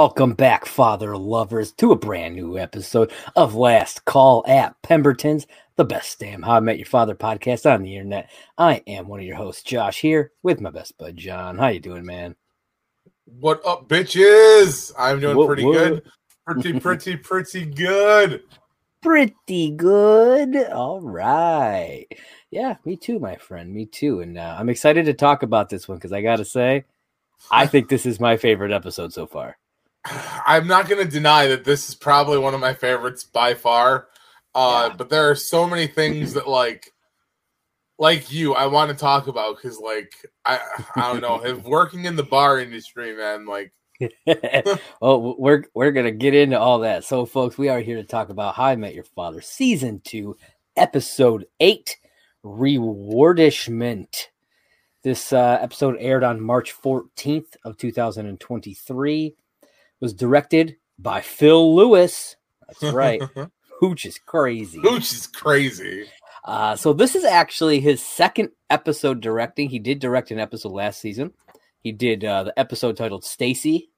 Welcome back, father lovers, to a brand new episode of Last Call at Pemberton's, the best damn How I Met Your Father podcast on the internet. I am one of your hosts, Josh, here with my best bud John. How you doing, man? What up, bitches? I'm doing What- pretty what? good. Pretty, pretty, pretty good. Pretty good. All right. Yeah, me too, my friend. Me too. And uh, I'm excited to talk about this one because I got to say, I think this is my favorite episode so far. I'm not going to deny that this is probably one of my favorites by far. Uh, Yeah. But there are so many things that, like, like you, I want to talk about because, like, I, I don't know, if working in the bar industry, man, like, well, we're we're gonna get into all that. So, folks, we are here to talk about How I Met Your Father, season two, episode eight, rewardishment. This uh, episode aired on March fourteenth of two thousand and twenty-three. Was directed by Phil Lewis. That's right. Hooch is crazy. Hooch is crazy. Uh, so this is actually his second episode directing. He did direct an episode last season. He did uh, the episode titled Stacy,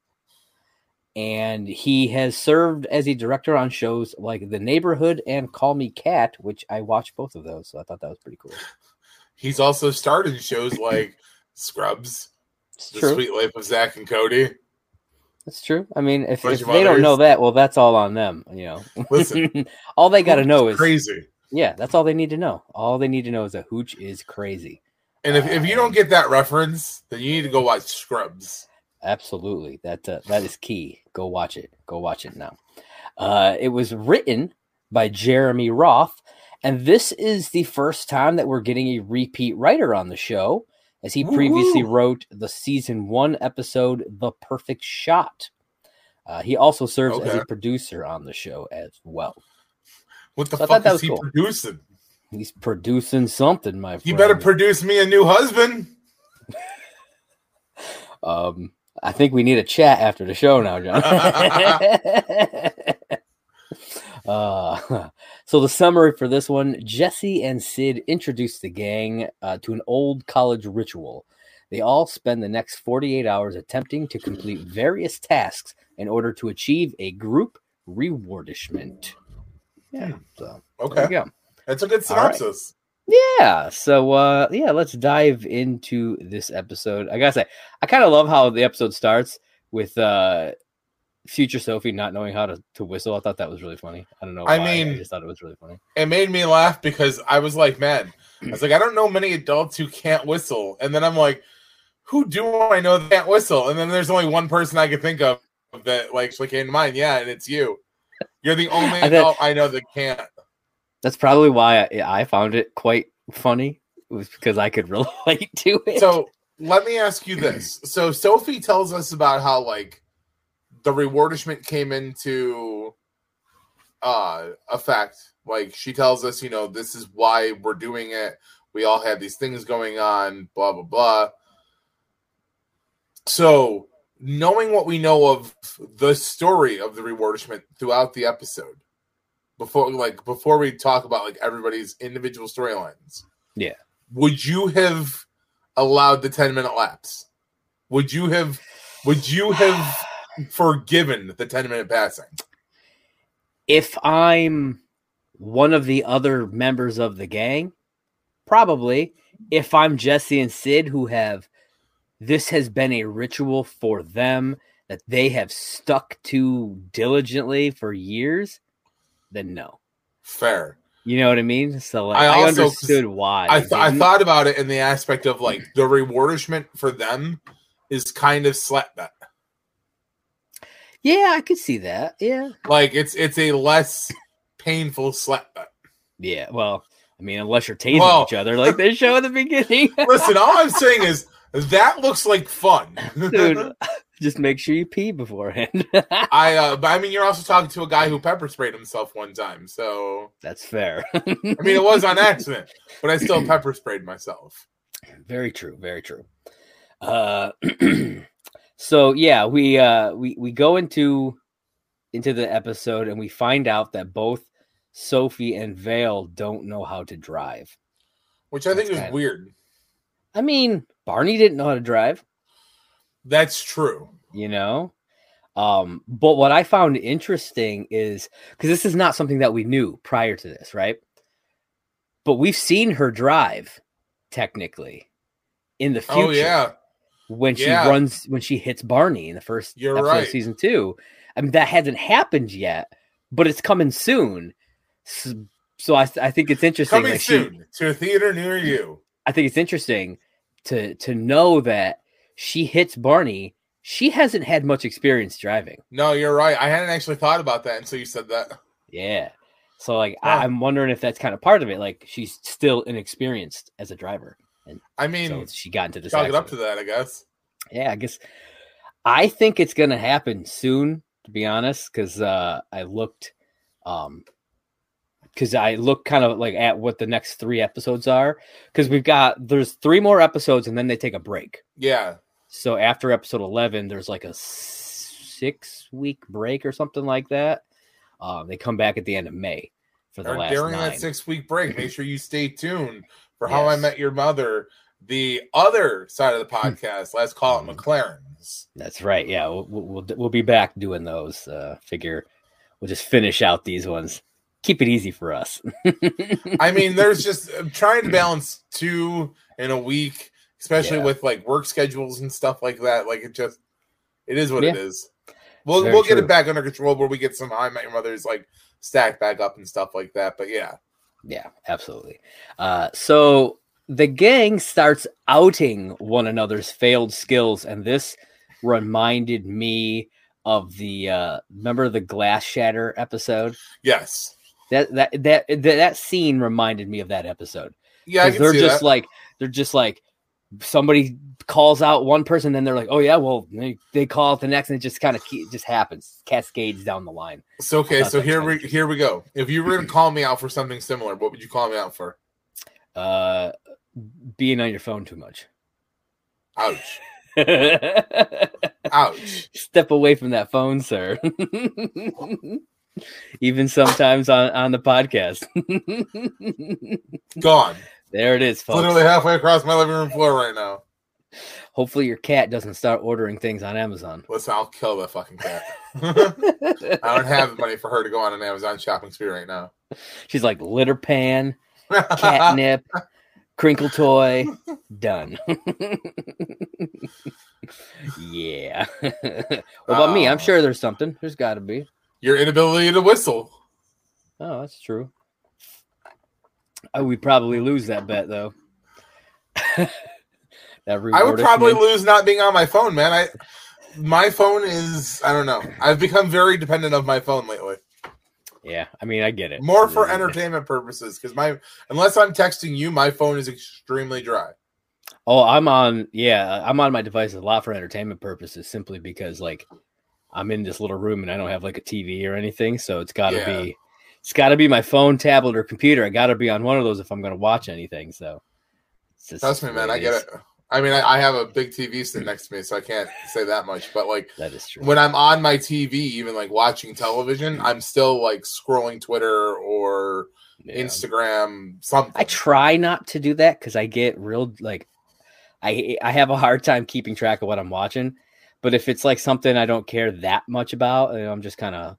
and he has served as a director on shows like The Neighborhood and Call Me Kat, which I watched both of those. So I thought that was pretty cool. He's also starred in shows like Scrubs, The. Sweet Life of Zach and Cody. It's true. I mean, if, if they don't know that, well, that's all on them. You know, Listen, all they got to know is crazy. yeah, that's all they need to know. All they need to know is that Hooch is crazy. And if, if you don't get that reference, then you need to go watch Scrubs. Absolutely. That uh, that is key. Go watch it. Go watch it now. Uh, it was written by Jeremy Roth, and this is the first time that we're getting a repeat writer on the show, as he previously Woohoo! wrote the season one episode "The Perfect Shot." Uh, he also serves as a producer on the show as well. What the So fuck is he cool. producing? He's producing something, my friend. You better produce me a new husband. Um, I think we need a chat after the show now, John. uh, so the summary for this one: Jesse and Sid introduce the gang uh, to an old college ritual. They all spend the next 48 hours attempting to complete various tasks in order to achieve a group rewardishment. Yeah. So Okay, go. that's a good All right. synopsis. Yeah. So uh yeah, let's dive into this episode. I gotta say, I kind of love how the episode starts with uh future Sophie not knowing how to, to whistle. I thought that was really funny. I don't know. I why, I mean- just thought it was really funny. It made me laugh because I was like, man, I was like, I don't know many adults who can't whistle, and then I'm like, who do I know that can't whistle? And then there's only one person I could think of that like actually came to mind. Yeah, and it's you. You're the only I bet- adult I know that can't. That's probably why I, I found it quite funny. Was because I could relate to it. So let me ask you this. So Sophie tells us about how like the rewardishment came into uh effect. Like she tells us, you know, this is why we're doing it. We all have these things going on, blah blah blah. So knowing what we know of the story of the rewardishment throughout the episode, before like before we talk about like everybody's individual storylines, Yeah. would you have allowed the 10 minute lapse? Would you have would you have forgiven the 10 minute passing? if I'm one of the other members of the gang, probably. If I'm Jesse and Sid, who have this has been a ritual for them that they have stuck to diligently for years, then no. Fair. You know what I mean? So like, I I, also- understood why. I, th- I thought about it in the aspect of like the rewardishment for them is kind of slap. Yeah, I could see that. Yeah, Like it's it's a less painful slap yeah. Well, I mean, unless you're tasing Well- each other like they show in the beginning, Listen, all I'm saying is that looks like fun. dude. Just make sure you pee beforehand. I uh but I mean you're also talking to a guy who pepper sprayed himself one time, so That's fair. I mean it was on accident, but I still pepper sprayed myself. Very true. Very true. Uh, so yeah, we uh we we go into into the episode and we find out that both Sophie and Vale don't know how to drive. Which I think That's is kind- weird. I mean, Barney didn't know how to drive. That's true. You know, Um, but what I found interesting is because this is not something that we knew prior to this, right? But we've seen her drive technically in the future. Oh yeah, when she Yeah. runs when she hits Barney in the first You're episode right. of season two. I mean that hasn't happened yet, but it's coming soon. So, so I, I think it's interesting. coming like, she- soon to a theater near you. I think it's interesting to to know that she hits Barney. She hasn't had much experience driving. No, you're right. I hadn't actually thought about that until you said that. Yeah. So like. I, I'm wondering if that's kind of part of it. Like she's still inexperienced as a driver, I mean, so she got into this. chalk it up to that, I guess. Yeah, I guess I think it's gonna happen soon. To be honest, because uh, I looked, um, because I looked kind of like at what the next three episodes are. Because we've got there's three more episodes, and then they take a break. Yeah, So after episode 11, there's like a six week break or something like that. Um, they come back at the end of May for the Or last during nine. that six week break, make sure you stay tuned for How I Met Your Mother, the other side of the podcast. Let's call it Mhm. MacLaren's. That's right. Yeah, we'll, we'll we'll be back doing those. Uh, figure we'll just finish out these ones. Keep it easy for us. I mean, there's just I'm trying to balance two in a week, especially Yeah. with like work schedules and stuff like that. Like it just, it is what it Yeah. is. We'll Very we'll get it back under control where we get some How I Met Your Mother's like stacked back up and stuff like that. But yeah, Yeah, absolutely. Uh, so the gang starts outing one another's failed skills, and this reminded me of the uh, remember the glass shatter episode. yes, That that that that, that scene reminded me of that episode. yeah, I 'Cause can they're just that. like they're just like somebody calls out one person, then they're like, oh yeah, well they, they call it the next, and it just kind of just happens, cascades down the line. so okay. So here we here we go. If you were gonna call me out for something similar, what would you call me out for? Uh, being on your phone too much. Ouch! Ouch! Step away from that phone, sir. Even sometimes on, on the podcast. Gone. There it is, folks. Literally halfway across my living room floor right now. Hopefully your cat doesn't start ordering things on Amazon. Listen, I'll kill that fucking cat. I don't have the money for her to go on an Amazon shopping spree right now. She's like litter pan, catnip, crinkle toy, done. yeah. what about me? I'm Oh. sure there's something. There's got to be. Your inability to whistle. Oh, that's true. Oh, we probably mm. lose that bet though. that I would probably man. lose not being on my phone, man. I my phone is I don't know. I've become very dependent of my phone lately. Yeah, I mean, I get it. More for Yeah. entertainment purposes because my unless I'm texting you, my phone is extremely dry. Oh, I'm on. Yeah, I'm on my device a lot for entertainment purposes, simply because like I'm in this little room and I don't have like a TV or anything, so it's got to Yeah. be, it's got to be my phone, tablet, or computer. I got to be on one of those if I'm going to watch anything. So, Trust me, man. I get it. I mean, I, I have a big TV sitting next to me, so I can't say that much. But like That is true. when I'm on my TV, even like watching television, I'm still like scrolling Twitter or Yeah. Instagram, something. I try not to do that because I get real like, I I have a hard time keeping track of what I'm watching. But if it's like something I don't care that much about, I'm just kind of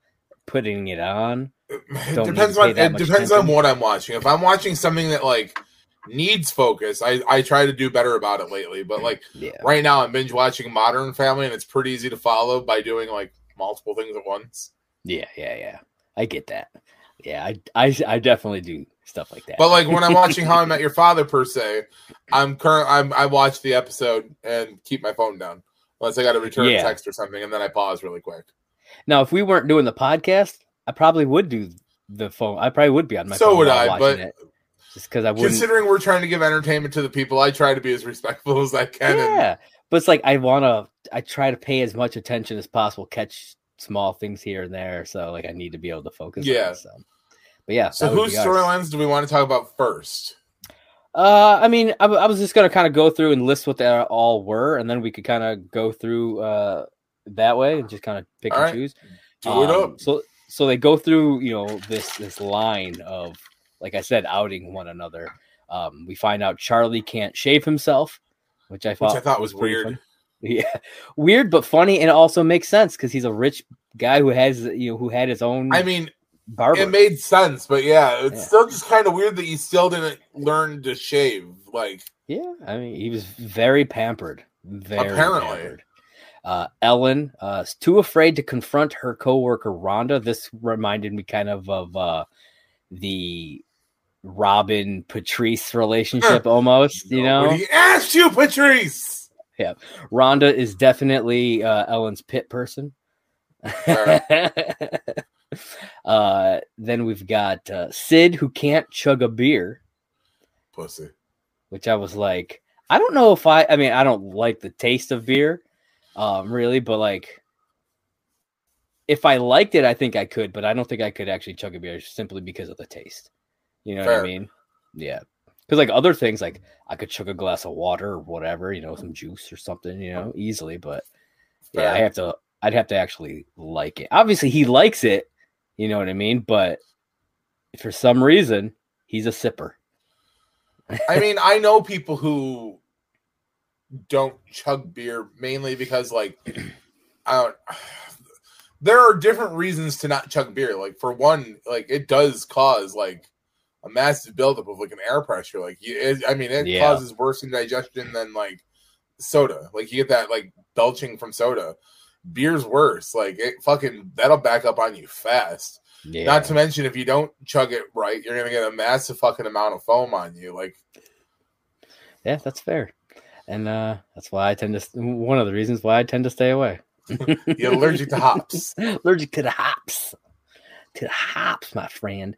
putting it on. It depends on it depends on what I'm watching. If I'm watching something that like needs focus, I I try to do better about it lately. But like Yeah. right now, I'm binge watching Modern Family, and it's pretty easy to follow by doing like multiple things at once. Yeah, yeah, yeah. I get that. Yeah, I, I, I definitely do stuff like that. But like when I'm watching How I Met Your Father per se, I'm current. I'm I watch the episode and keep my phone down unless I got a return Yeah. text or something, and then I pause really quick. now, if we weren't doing the podcast, I probably would do the phone. I probably would be on my So phone So would I, watching but it, just because I wouldn't. Considering we're trying to give entertainment to the people, I try to be as respectful as I can. and- yeah, but it's like I want to. I try to pay as much attention as possible, catch small things here and there. So like I need to be able to focus. on Yeah. it, so. But yeah. So whose storylines do we want to talk about first? Uh, I mean, I was just gonna kind of go through and list what they all were, and then we could kind of go through uh that way and just kind of pick All and right. choose. Do it Um, up. So so they go through, you know, this this line of like I said, outing one another. Um, we find out Charlie can't shave himself, which I Which thought I thought was pretty weird. Yeah, weird but funny, and it also makes sense because he's a rich guy who has you know who had his own. I mean, barber. it made sense, but yeah, it's Yeah. still just kind of weird that he still didn't learn to shave. Like, Yeah, I mean, he was very pampered. Very Apparently. pampered. Uh, Ellen uh, is too afraid to confront her coworker Rhonda. This reminded me kind of of uh, the Robin Patrice relationship, almost. You know, nobody asked you, Patrice. Yeah, Rhonda is definitely uh, Ellen's pit person. uh, then we've got uh, Sid, who can't chug a beer. Pussy. which I was like, I don't know if I, I mean, I don't like the taste of beer, um, really, but like, if I liked it, I think I could, but I don't think I could actually chug a beer simply because of the taste. You know what I mean? Yeah. Because like other things, like I could chug a glass of water or whatever, you know, some juice or something, you know, easily. But yeah, I have to, I'd have to actually like it. Obviously, he likes it, you know what I mean? But for some reason, he's a sipper. I mean, I know people who don't chug beer mainly because, like, I don't. There are different reasons to not chug beer. Like, for one, like it does cause like a massive buildup of like an air pressure. Like, you, it, I mean, it Yeah. causes worse indigestion than like soda. Like, you get that like belching from soda. Beer's worse. Like, it fucking that'll back up on you fast. Yeah. Not to mention, if you don't chug it right, you're gonna get a massive fucking amount of foam on you. Like, Yeah, that's fair. And uh that's why I tend to one of the reasons why I tend to stay away. you're allergic to hops. allergic to the hops. To the hops, my friend.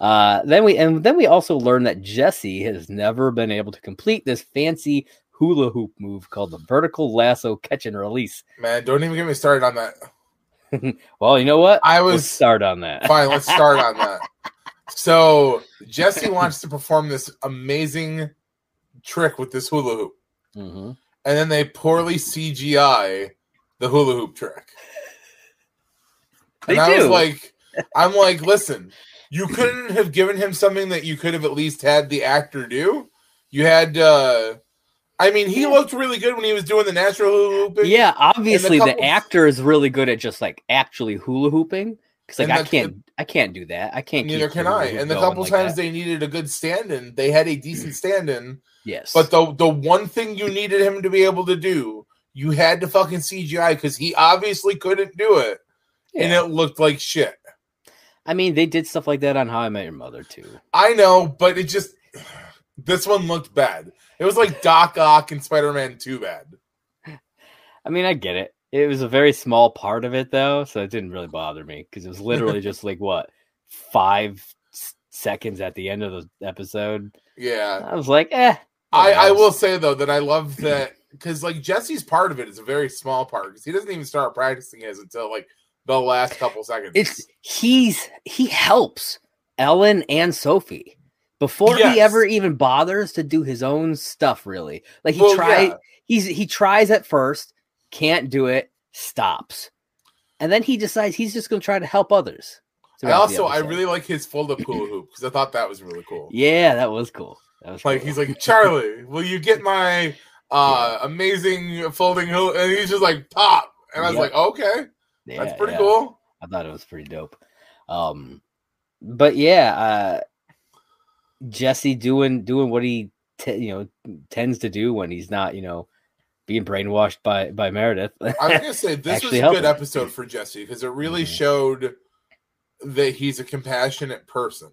Uh then we and then we also learned that Jesse has never been able to complete this fancy hula hoop move called the vertical lasso catch and release. Man, don't even get me started on that. Well, you know what? I Let's was start on that. fine. Let's start on that. So Jesse wants to perform this amazing trick with this hula hoop, Mhm. and then they poorly CGI the hula hoop trick. They and I was like, I'm like, listen, you couldn't have given him something that you could have at least had the actor do. You had, uh I mean, he looked really good when he was doing the natural hula hooping. Yeah, obviously the couple- actor is really good at just like actually hula hooping. Because like I can't, I can't do that. I can't. Neither keep can I. And the couple like times that. they needed a good stand-in, they had a decent stand-in. yes, But the the one thing you needed him to be able to do, you had to fucking CGI because he obviously couldn't do it, and it looked like shit. I mean, they did stuff like that on How I Met Your Mother too. I know, but it just this one looked bad. It was like Doc Ock and Spider-Man Too bad. I mean, I get it. It was a very small part of it though, so it didn't really bother me because it was literally just like what five seconds at the end of the episode. Yeah, I was like, eh. I I will say though that I love that because like Jesse's part of it is a very small part because he doesn't even start practicing it until like the last couple seconds. It's he's he helps Ellen and Sophie before Yes. he ever even bothers to do his own stuff. Really, like he Well, try yeah. he's he tries at first, can't do it, stops, and then he decides he's just going to try to help others. I also I really like his fold up hula hoop because I thought that was really cool. yeah, that was cool. That was Like cool. he's like, Charlie, will you get my uh amazing folding hoop? And he's just like pop. And I was Yep. like, okay, Yeah, that's pretty yeah. cool. I thought it was pretty dope. Um, but yeah, uh, Jesse doing doing what he te- you know tends to do when he's not you know being brainwashed by by Meredith. I was gonna say this was a good episode for Jesse because it really Mhm. showed that he's a compassionate person.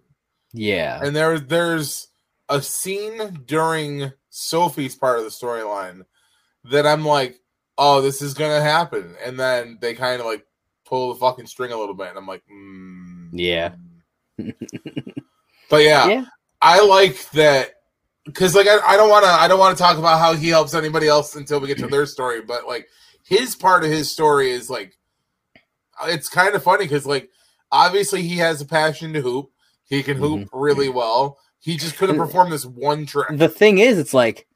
yeah, And there there's a scene during Sophie's part of the storyline that I'm like, oh, this is gonna happen, and then they kind of like pull the fucking string a little bit, and I'm like, mm. Yeah. but yeah, yeah, I like that because like I, I don't want to I don't want to talk about how he helps anybody else until we get to their story, but like his part of his story is like it's kind of funny because like obviously he has a passion to hoop. He can hoop really well. He just couldn't perform this one trick. the thing is, it's like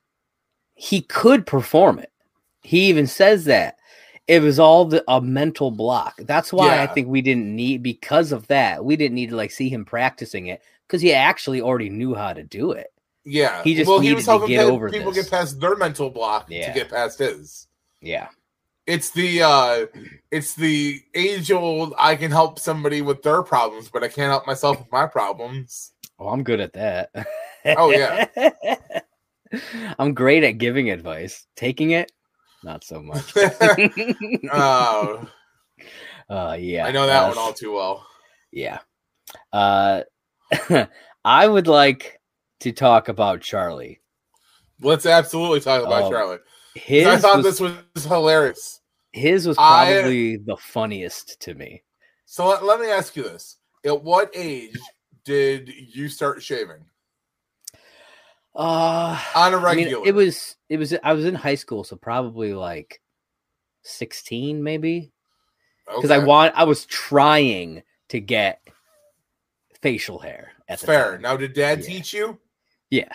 he could perform it. He even says that it was all the, a mental block. That's why I think we didn't need because of that. We didn't need to like see him practicing it because he actually already knew how to do it. Yeah, He just well, he needed was to helping get over people this. get past their mental block Yeah. to get past his. Yeah, It's the uh it's the age old I can help somebody with their problems, but I can't help myself with my problems. oh, I'm good at that. Oh, yeah. I'm great at giving advice. Taking it, not so much. Uh, uh, yeah, I know that uh, one all too well. Yeah. Uh I would like to talk about Charlie. Let's absolutely talk about Oh, Charlie. His I thought was, this was hilarious. his was I- probably the funniest to me. So let, let me ask you this: At what age did you start shaving Uh on a I mean, regular? it was it was I was in high school, so probably like 16 maybe. Because I want I was trying to get facial hair at the fair. time. Now, did Dad Yeah. teach you, Yeah.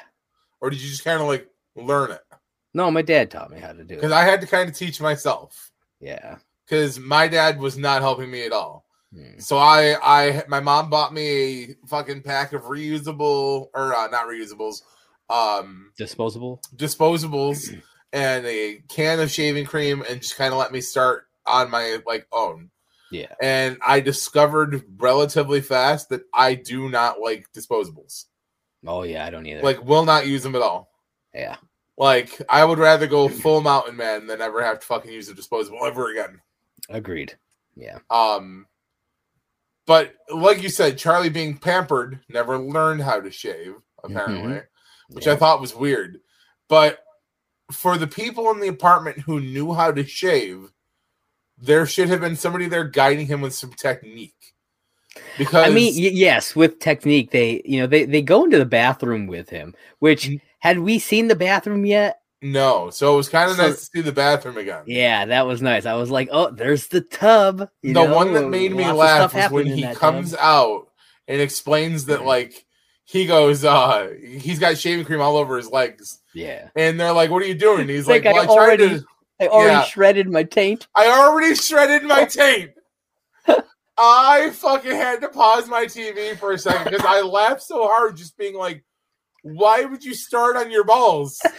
or did you just kind of like learn it? No, my dad taught me how to do it. Because. I had to kind of teach myself. Yeah. Because my dad was not helping me at all. Hmm. So I, I, my mom bought me a fucking pack of reusable or uh, not reusables, um, Disposable? disposables and a can of shaving cream, and just kind of let me start on my like own. Yeah. And I discovered relatively fast that I do not like disposables. Oh yeah, I don't either. Like, will not use them at all. yeah. Like, I would rather go full mountain man than ever have to fucking use a disposable ever again. Agreed. Yeah. Um, but like you said, Charlie being pampered never learned how to shave, apparently, which I thought was weird. But for the people in the apartment who knew how to shave, there should have been somebody there guiding him with some technique. Because I mean, y- yes, with technique, they you know they they go into the bathroom with him. Which Mm. had we seen the bathroom yet? no, so it was kind of So- nice to see the bathroom again. Yeah, that was nice. I was like, oh, there's the tub. you the know, one that made me laugh was when he comes tub. out and explains that like he goes uh he's got shaving cream all over his legs. Yeah, and they're like what are you doing? He's like, like I well, I tried already- to I already Yeah. shredded my taint. I already shredded my tape I fucking had to pause my TV for a second because I laughed so hard just being like why would you start on your balls?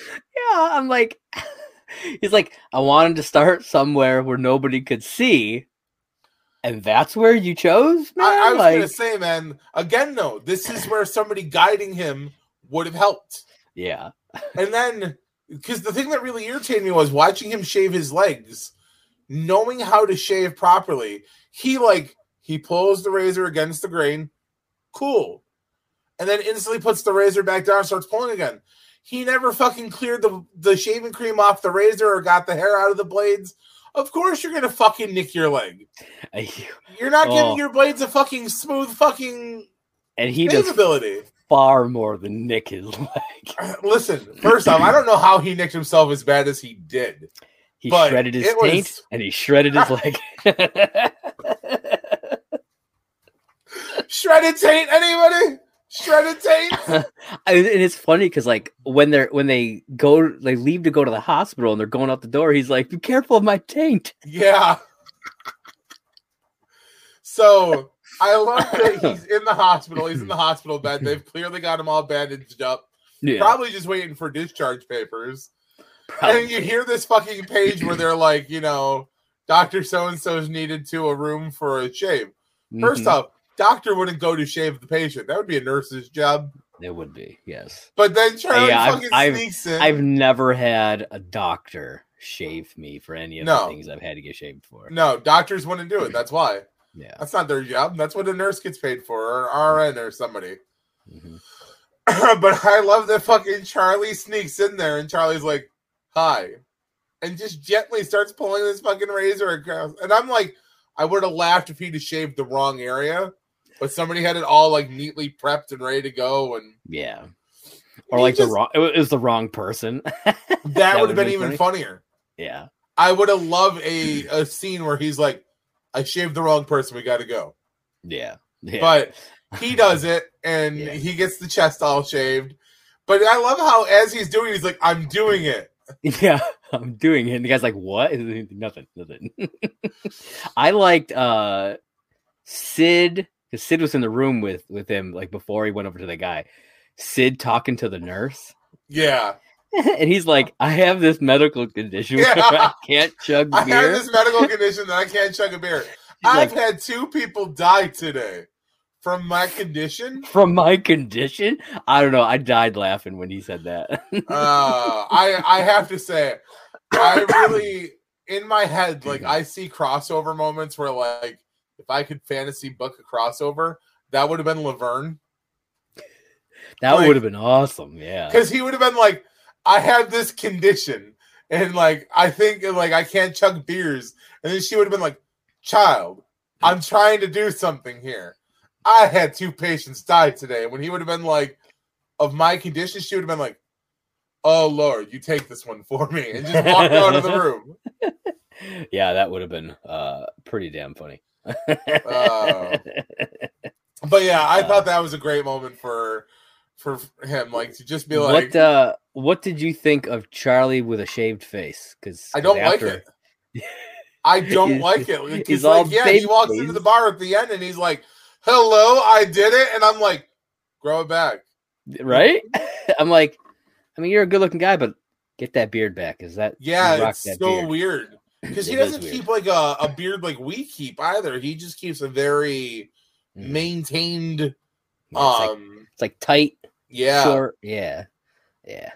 Yeah, I'm like, he's like, I wanted to start somewhere where nobody could see, and that's where you chose, man. I, I was like, gonna say man again though this is where somebody guiding him would have helped yeah, And then, because the thing that really irritated me was watching him shave his legs, knowing how to shave properly. He like he pulls the razor against the grain, cool, and then instantly puts the razor back down and starts pulling again. He never fucking cleared the the shaving cream off the razor or got the hair out of the blades. Of course, you're gonna fucking nick your leg. You're not Oh. giving your blades a fucking smooth fucking and he does ability. far more than Nick his leg. Listen, first off, I don't know how he nicked himself as bad as he did. He shredded his it was- taint and he shredded his leg. Shredded taint, anybody? Shredded taint? I- and it's funny because like when they're when they go they leave to go to the hospital and they're going out the door, he's like, "Be careful of my taint." Yeah. So I love that he's in the hospital. He's in the hospital bed. They've clearly got him all bandaged up. Yeah, Probably just waiting for discharge papers. probably. And you hear this fucking page where they're like, you know, Dr. So and so's needed to a room for a shave. 1st Mhm. off, doctor wouldn't go to shave the patient. That would be a nurse's job. it would be yes. But then Charlie Yeah, I've- fucking I've- sneaks in. I've never had a doctor shave me for any of No. the things I've had to get shaved for. No, doctors wouldn't do it. That's why. Yeah. That's not their job. That's what a nurse gets paid for, or RN or somebody. Mhm. but I love that fucking Charlie sneaks in there and Charlie's like, "Hi," and just gently starts pulling this fucking razor across. And I'm like, I would have laughed if he'd have shaved the wrong area, but somebody had it all like neatly prepped and ready to go. And Yeah. or like the wrong. It was, the wrong person. That, That would have been would've even been funnier. yeah, I would have loved a, a scene where he's like, I shaved the wrong person, we gotta go. yeah, yeah. But he does it and Yeah. he gets the chest all shaved. But I love how as he's doing it, he's like, I'm doing it. Yeah, I'm doing it. And the guy's like, "What? nothing, nothing." I liked uh Sid because Sid was in the room with with him like before he went over to the guy. Sid talking to the nurse, Yeah. and he's like, "I have this medical condition Yeah. I can't chug I beer." have this medical condition that I can't chug a beer. I've like, had two people die today from my condition. from my condition. I don't know. I died laughing when he said that. Uh, I I have to say, I really in my head like I see crossover moments where like if I could fantasy book a crossover, that would have been Laverne that like- would have been awesome. Yeah. because he would have been like, I have this condition and like I think like I can't chug beers, and then she would have been like, child, I'm trying to do something here. I had two patients die today. And when he would have been like, of my condition, she would have been like, oh Lord, you take this one for me, and just walk out of the room. yeah, that would have been uh pretty damn funny. Uh, But yeah, I Uh, thought that was a great moment for for him, like to just be like, what uh what did you think of Charlie with a shaved face? Because I don't like it. I don't like it. Like, he's He's, all like, yeah, he walks face. into the bar at the end and he's like, "Hello, I did it," and I'm like, "Grow it back." right? I'm like, I mean, you're a good looking guy, but get that beard back. Is that Yeah, it's so beard. weird because he doesn't keep like a, a beard like we keep either. He just keeps a very Mm. maintained. Yeah, it's, like, Um, it's like tight, yeah, short. Yeah, yeah,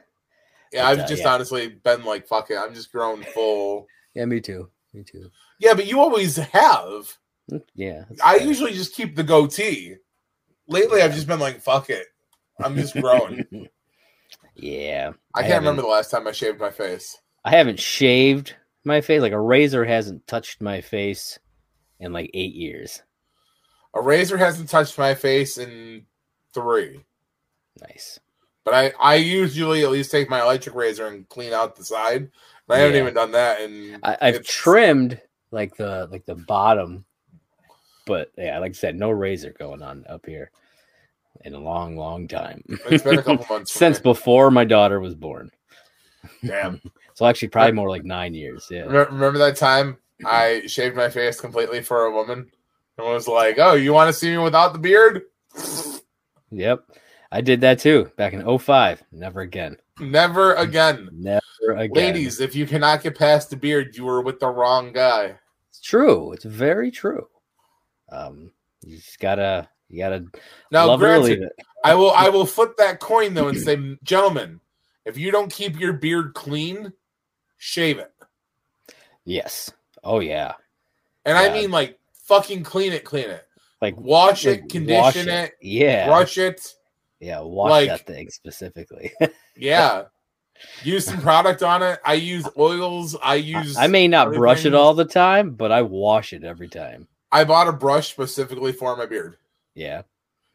yeah. but, I've uh, just yeah. honestly been like, "Fuck it," I'm just grown full. yeah. Me too. Me too. Yeah, but you always have. Mm, Yeah, I usually just keep the goatee. Lately, I've just been like, "Fuck it," I'm just growing. yeah, I can't haven't- remember the last time I shaved my face. I haven't shaved my face. Like a razor hasn't touched my face in like eight years. A razor hasn't touched my face in three, Nice. but I I usually at least take my electric razor and clean out the side. But I haven't even done that, and I, I've trimmed like the like the bottom, but yeah, like I said, no razor going on up here in a long, long time. It's been a couple months since before my daughter was born. Damn. So actually, probably more like nine years. Yeah. Remember, that time I shaved my face completely for a woman and was like, "Oh, you want to see me without the beard? Yep. I did that too back in 05. Never again. Never again." Never again. Ladies, if you cannot get past the beard, you were with the wrong guy. It's true. It's very true. Um, you just gotta, you gotta Now, love it or granted. I will I will flip that coin though and say, gentlemen, if you don't keep your beard clean, shave it. Yes. Oh yeah. And I mean like fucking clean it, clean it. Like Wash like, it, condition wash it, Yeah. brush it. Yeah. Wash like- that thing specifically. Yeah. use some product on it. I use oils. I use I may not brush it all the time, but I wash it every time. I bought a brush specifically for my beard. Yeah.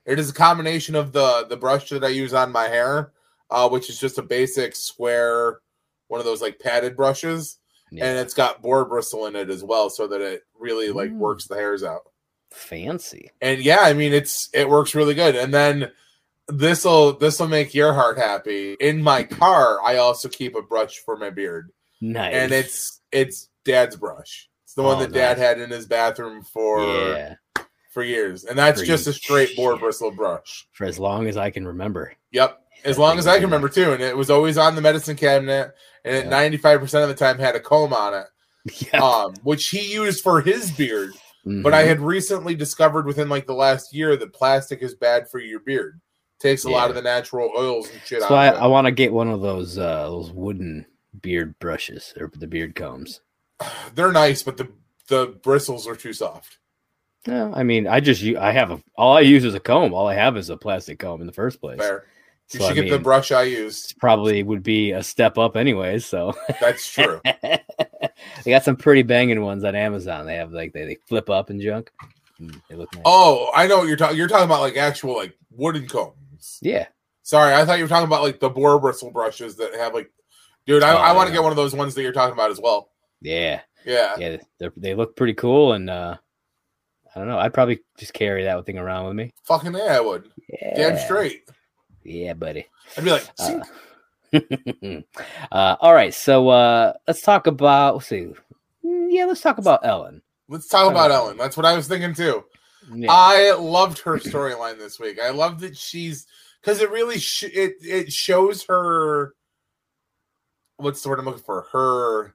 It is a combination of the the brush that I use on my hair, uh, which is just a basic square, one of those like padded brushes, yeah. and it's got boar bristle in it as well, so that it really like Mm. works the hairs out. Fancy. And yeah, I mean it's it works really good. And then this'll this'll make your heart happy. In my car, I also keep a brush for my beard, Nice. and it's it's Dad's brush. It's the one Oh, that Dad had in his bathroom for yeah. for years, and that's For just a straight boar bristle brush. For as long as I can remember. Yep. As long as I can remember too. And it was always on the medicine cabinet and 95% of the time had a comb on it. Yeah. Um, which he used for his beard. But I Mhm. had recently discovered within like the last year that plastic is bad for your beard. Takes a lot of the natural oils and shit out why I, want to get one of those uh those wooden beard brushes or the beard combs. They're nice, but the the bristles are too soft. No, I mean, I just I have a all I use is a comb. All I have is a plastic comb in the first place. Fair. You So, should I get the brush I use. Probably would be a step up anyways. So That's true. they got some pretty banging ones on Amazon. They have like they, they flip up and junk. Mm, They look nice. oh, I know what you're talking. You're talking about like actual like wooden combs. yeah, Sorry, I thought you were talking about like the boar bristle brushes that have like, dude. I, Oh, I want to yeah. get one of those ones that you're talking about as well. Yeah, Yeah, yeah, they look pretty cool, and uh I don't know. I'd probably just carry that thing around with me. fucking yeah, I would. Yeah, Damn straight. Yeah, buddy. I'd be like, Uh, uh, all right, so uh let's talk about. Let's see. Mm, Yeah, let's talk about Ellen. let's talk about uh, Ellen. That's what I was thinking too. Yeah. I loved her storyline this week. I love that she's because it really sh- it it shows her. What's the word I'm looking for? Her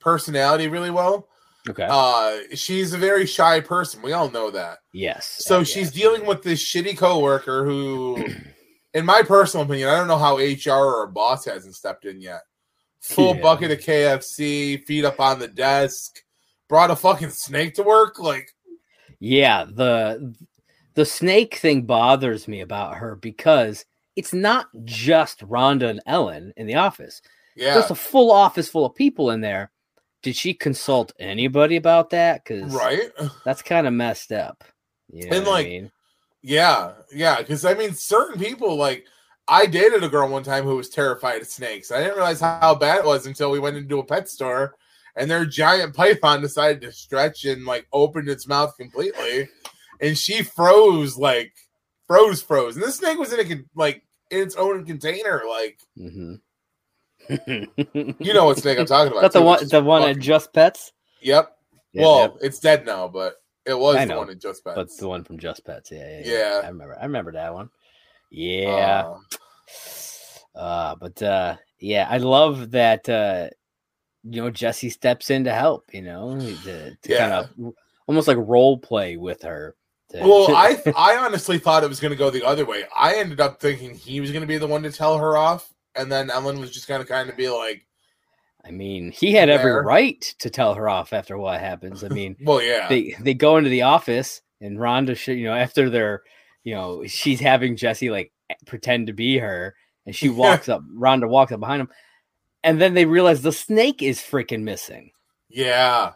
personality really well. Okay. Uh, she's a very shy person. We all know that. yes. So uh, she's dealing with this shitty coworker who, in my personal opinion, I don't know how HR or a boss hasn't stepped in yet. Full Yeah. bucket of KFC, feet up on the desk, brought a fucking snake to work. Like, Yeah, the the snake thing bothers me about her because it's not just Rhonda and Ellen in the office. yeah, There's a full office full of people in there. Did she consult anybody about that? Because right. that's kind of messed up. You know And, what I like, mean? Yeah, yeah. Because I mean, certain people like I dated a girl one time who was terrified of snakes. I didn't realize how bad it was until we went into a pet store and their giant python decided to stretch and like opened its mouth completely, and she froze like froze, froze. And this snake was in a like in its own container. Like Mhm. You know what snake I'm talking about? That's the one. which is The one at Just Pets. Yep. Yeah, well, yeah, it's dead now, but it was I the one at Just Pets. but the one from Just Pets. Yeah, yeah, yeah. Yeah. I remember. I remember that one. Yeah. Um, Uh, but uh, yeah, I love that. Uh, you know, Jesse steps in to help. You know, to, to Yeah. kind of almost like role play with her. to- Well, I I honestly thought it was going to go the other way. I ended up thinking he was going to be the one to tell her off, and then Ellen was just to kind of be like, I mean, he had every right to tell her off after what happens. I mean, "Well, yeah, they they go into the office and Rhonda, should, you know, after they're, you know, she's having Jesse like pretend to be her, and she walks up. Rhonda walks up behind him, and then they realize the snake is freaking missing. yeah,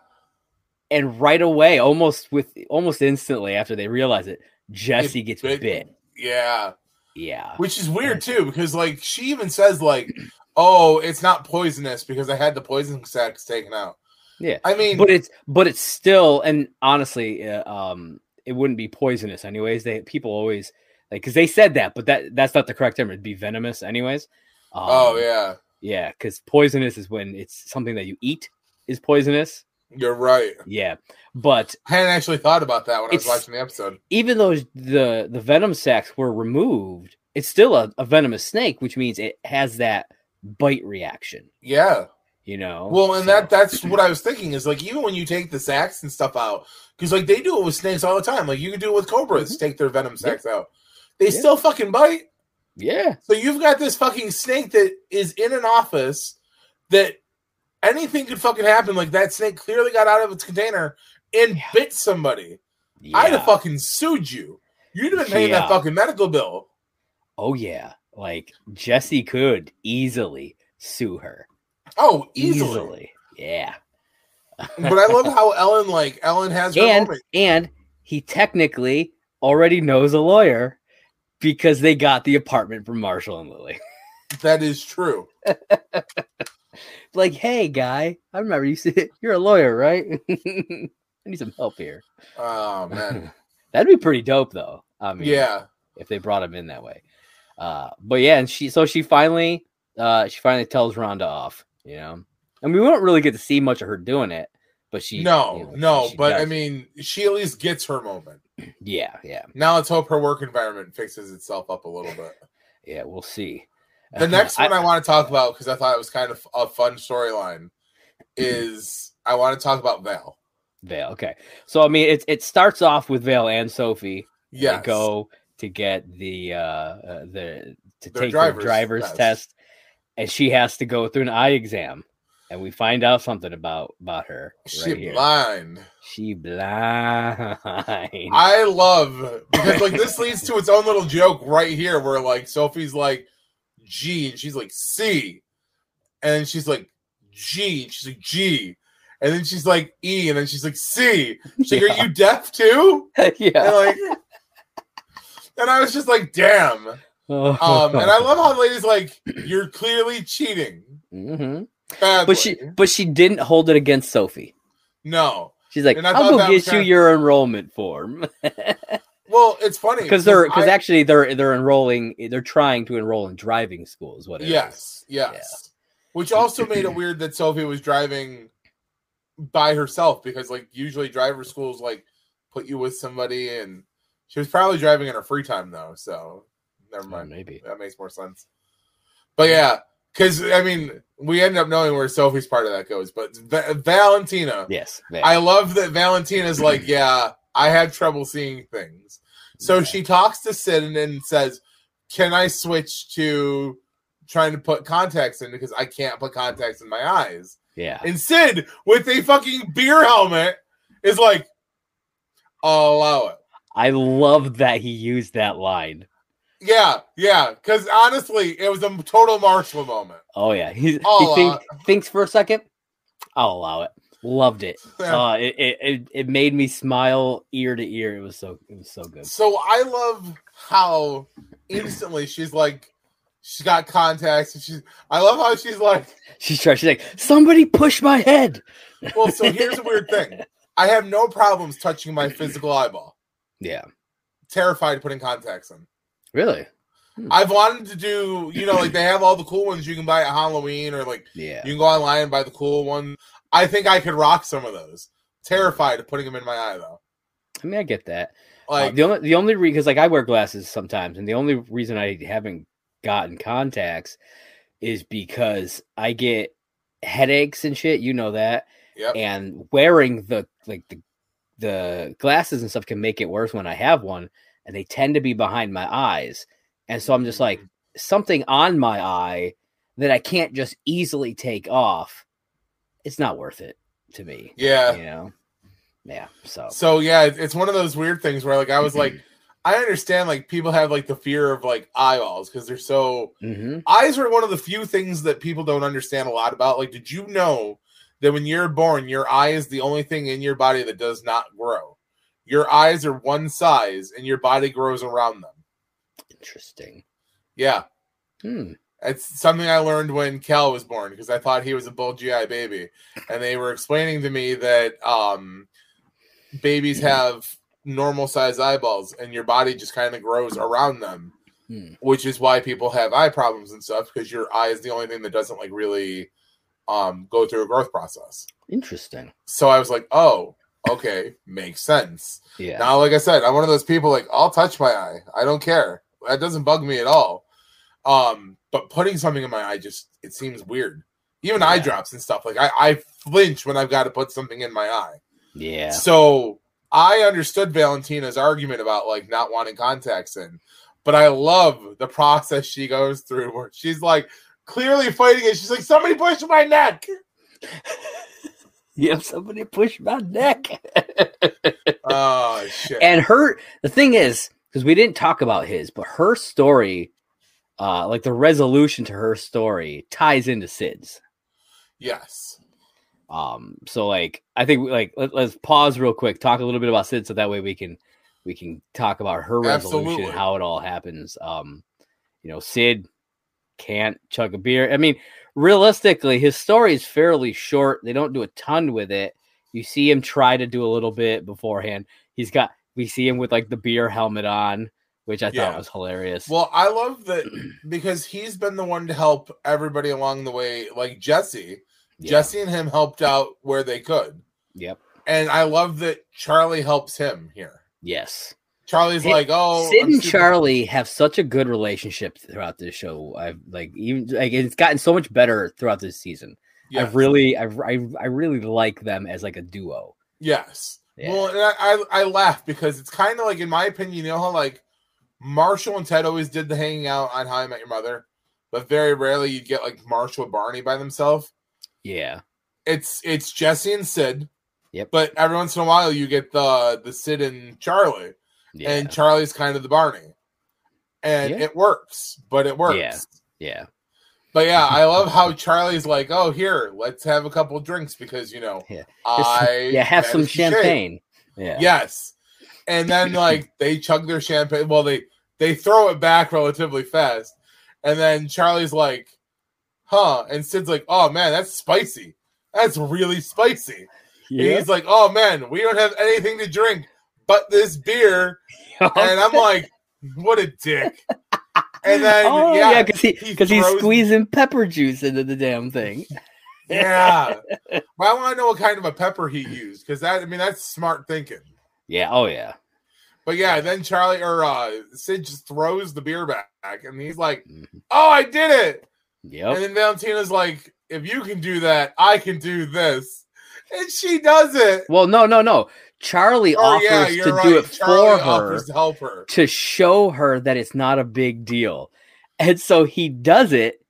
And right away, almost with almost instantly after they realize it, Jesse gets bit. bit. yeah." Yeah, Which is weird too, because like she even says like, "Oh, it's not poisonous because I had the poison sacs taken out." yeah. I mean, But it's but it's still, and honestly, uh, um, it wouldn't be poisonous anyways. They people always like because they said that, but that that's not the correct term. It'd be venomous anyways. Um, oh yeah, yeah, because poisonous is when it's something that you eat is poisonous. You're right. Yeah, but I hadn't actually thought about that when I was watching the episode. even though the the venom sacs were removed, it's still a, a venomous snake, which means it has that bite reaction. Yeah. You know. Well, and So- that that's what I was thinking is like even when you take the sacs and stuff out, because like they do it with snakes all the time. Like you can do it with cobras, take their venom sacs out. They Mm-hmm. Yeah. still fucking bite. yeah, So you've got this fucking snake that is in an office that anything could fucking happen. Like that snake clearly got out of its container and Yeah. bit somebody. yeah. I'd have fucking sued you. You'd have been paying Yeah. that fucking medical bill. Oh yeah, like Jesse could easily sue her Oh, easily. Yeah, but I love how Ellen like Ellen has her and moment. and he technically already knows a lawyer because they got the apartment from Marshall and Lily. That is true. like, hey guy, I remember you said you're a lawyer, right? I need some help here. Oh man. That'd be pretty dope, though. I mean, yeah. if they brought him in that way. Uh, but yeah, and she so she finally uh she finally tells Rhonda off, you know. And we won't really get to see much of her doing it, but she no, you know, no, she but I mean, she at least gets her moment. yeah, yeah, Now let's hope her work environment fixes itself up a little bit. yeah, we'll see. The next one I, want to talk about because I thought it was kind of a fun storyline is I want to talk about Val. Vale. Okay, so I mean, it it starts off with Vale and Sophie. Yeah, go to get the uh, uh the to Their take driver's their driver's test. test. and she has to go through an eye exam, and we find out something about about her She right blind. She blind. I love because like this leads to its own little joke right here where like Sophie's like G and she's like C, and then she's like G and she's like G, and then she's like E and then she's like C. She's like, Yeah. "Are you deaf too?" yeah. And like, and I was just like, damn. Um, and I love how the lady's like, you're clearly cheating. hmm Badly. But she, but she didn't hold it against Sophie. no. She's like, "I'll go get you your enrollment form," Well, it's funny because they're because actually they're they're enrolling, they're trying to enroll in driving school, is what it is. Yes, yes. Which also made it weird that Sophie was driving by herself because, like, usually driver schools like put you with somebody, and she was probably driving in her free time though. So never Oh, mind. maybe. That makes more sense. But yeah, because I mean, we end up knowing where Sophie's part of that goes. But Va- Valentina, Yes. I love that Valentina's like, yeah, I had trouble seeing things. So she talks to Sid and, and says, Can I switch to trying to put contacts in because I can't put contacts in my eyes? yeah. And Sid, with a fucking beer helmet, is like, I'll allow it. I love that he used that line. Yeah, yeah. Because honestly, it was a total Marshall moment. Oh yeah, he, he think, thinks for a second. I'll allow it. Loved it. Uh, it, it it made me smile ear to ear. It was so it was so good. So I love how instantly she's like, she's got contacts, and she's. I love how she's like, She's trying. She's like, somebody push my head. well. So here's a weird thing. I have no problems touching my physical eyeball. Yeah. Terrified putting contacts in. Really? I've wanted to do, you know, like they have all the cool ones you can buy at Halloween, or like Yeah. you can go online and buy the cool one. I think I could rock some of those. Terrified of putting them in my eye though. I mean, I get that. Uh, Like, the only the only because like I wear glasses sometimes, and the only reason I haven't gotten contacts is because I get headaches and shit. You know that, yep. and wearing the like the the glasses and stuff can make it worse when I have one, and they tend to be behind my eyes, and so I'm just like something on my eye that I can't just easily take off. It's not worth it to me. yeah. You know. Yeah. So. So yeah, it's one of those weird things where like I was like, I understand like people have like the fear of like eyeballs because they're so hmm eyes are one of the few things that people don't understand a lot about. Like, did you know that when you're born, your eye is the only thing in your body that does not grow? Your eyes are one size and your body grows around them. Interesting. Yeah. Hmm. It's something I learned when Cal was born because I thought he was a bulgy eye baby. And they were explaining to me that um, babies have normal size eyeballs and your body just kind of grows around them, Hmm. which is why people have eye problems and stuff because your eye is the only thing that doesn't like really um, go through a growth process. Interesting. So I was like, oh, okay, makes sense. Yeah. Now, like I said, I'm one of those people like I'll touch my eye. I don't care. That doesn't bug me at all. Um, but putting something in my eye just it seems weird. Even eye drops and stuff. Like I, I flinch when I've got to put something in my eye. yeah. So I understood Valentina's argument about like not wanting contacts in, but I love the process she goes through where she's like clearly fighting it. She's like, somebody pushed my neck. Have somebody pushed my neck. Oh shit. and her, the thing is, because we didn't talk about his, but her story, uh, like the resolution to her story ties into Sid's. yes. Um, so like I think like let, us pause real quick, talk a little bit about Sid, so that way we can we can talk about her resolution Absolutely. and how it all happens. Um, you know, Sid can't chug a beer. I mean, realistically, his story is fairly short. They don't do a ton with it. You see him try to do a little bit beforehand. He's got we see him with like the beer helmet on, which I Yeah. thought was hilarious. Well, I love that because he's been the one to help everybody along the way. Like Jesse, Yeah. Jesse and him helped out where they could, Yep. and I love that Charlie helps him here. Yes. Charlie's Sid- like, "Oh, Sid I'm and super- Charlie have such a good relationship throughout this show. I've like even like it's gotten so much better throughout this season. Yes. I've really, I've, I, I really like them as like a duo. yes." Yeah. Well, and I, I I laugh because it's kind of like, in my opinion, you know how like Marshall and Ted always did the hanging out on How I Met Your Mother, but very rarely you'd get like Marshall and Barney by themselves. Yeah, It's it's Jesse and Sid. Yep. But every once in a while you get the the Sid and Charlie. yeah, and Charlie's kind of the Barney. And Yeah. it works, but it works. Yeah. yeah, But yeah, I love how Charlie's like, "Oh, here, let's have a couple drinks because you know, Yeah. I yeah. Have some champagne. Yeah, Yes, and then like they chug their champagne. Well, they they throw it back relatively fast, and then Charlie's like, "Huh," and Sid's like, "Oh man, that's spicy. That's really spicy." Yeah. he's like, "Oh man, we don't have anything to drink but this beer," oh, and I'm like, "What a dick!" And then oh yeah, yeah, because he he because he's throws- squeezing pepper juice into the damn thing. yeah. But I want to know what kind of a pepper he used because that I mean that's smart thinking. Yeah. Oh yeah. But yeah, then Charlie or uh Sid just throws the beer back and he's like, Mhm. Oh, I did it. Yep. And then Valentina's like, if you can do that, I can do this. And she does it. Well, no, no, no. Charlie Oh offers yeah, to you're do it Charlie for her to help her. to show her that it's not a big deal. And so he does it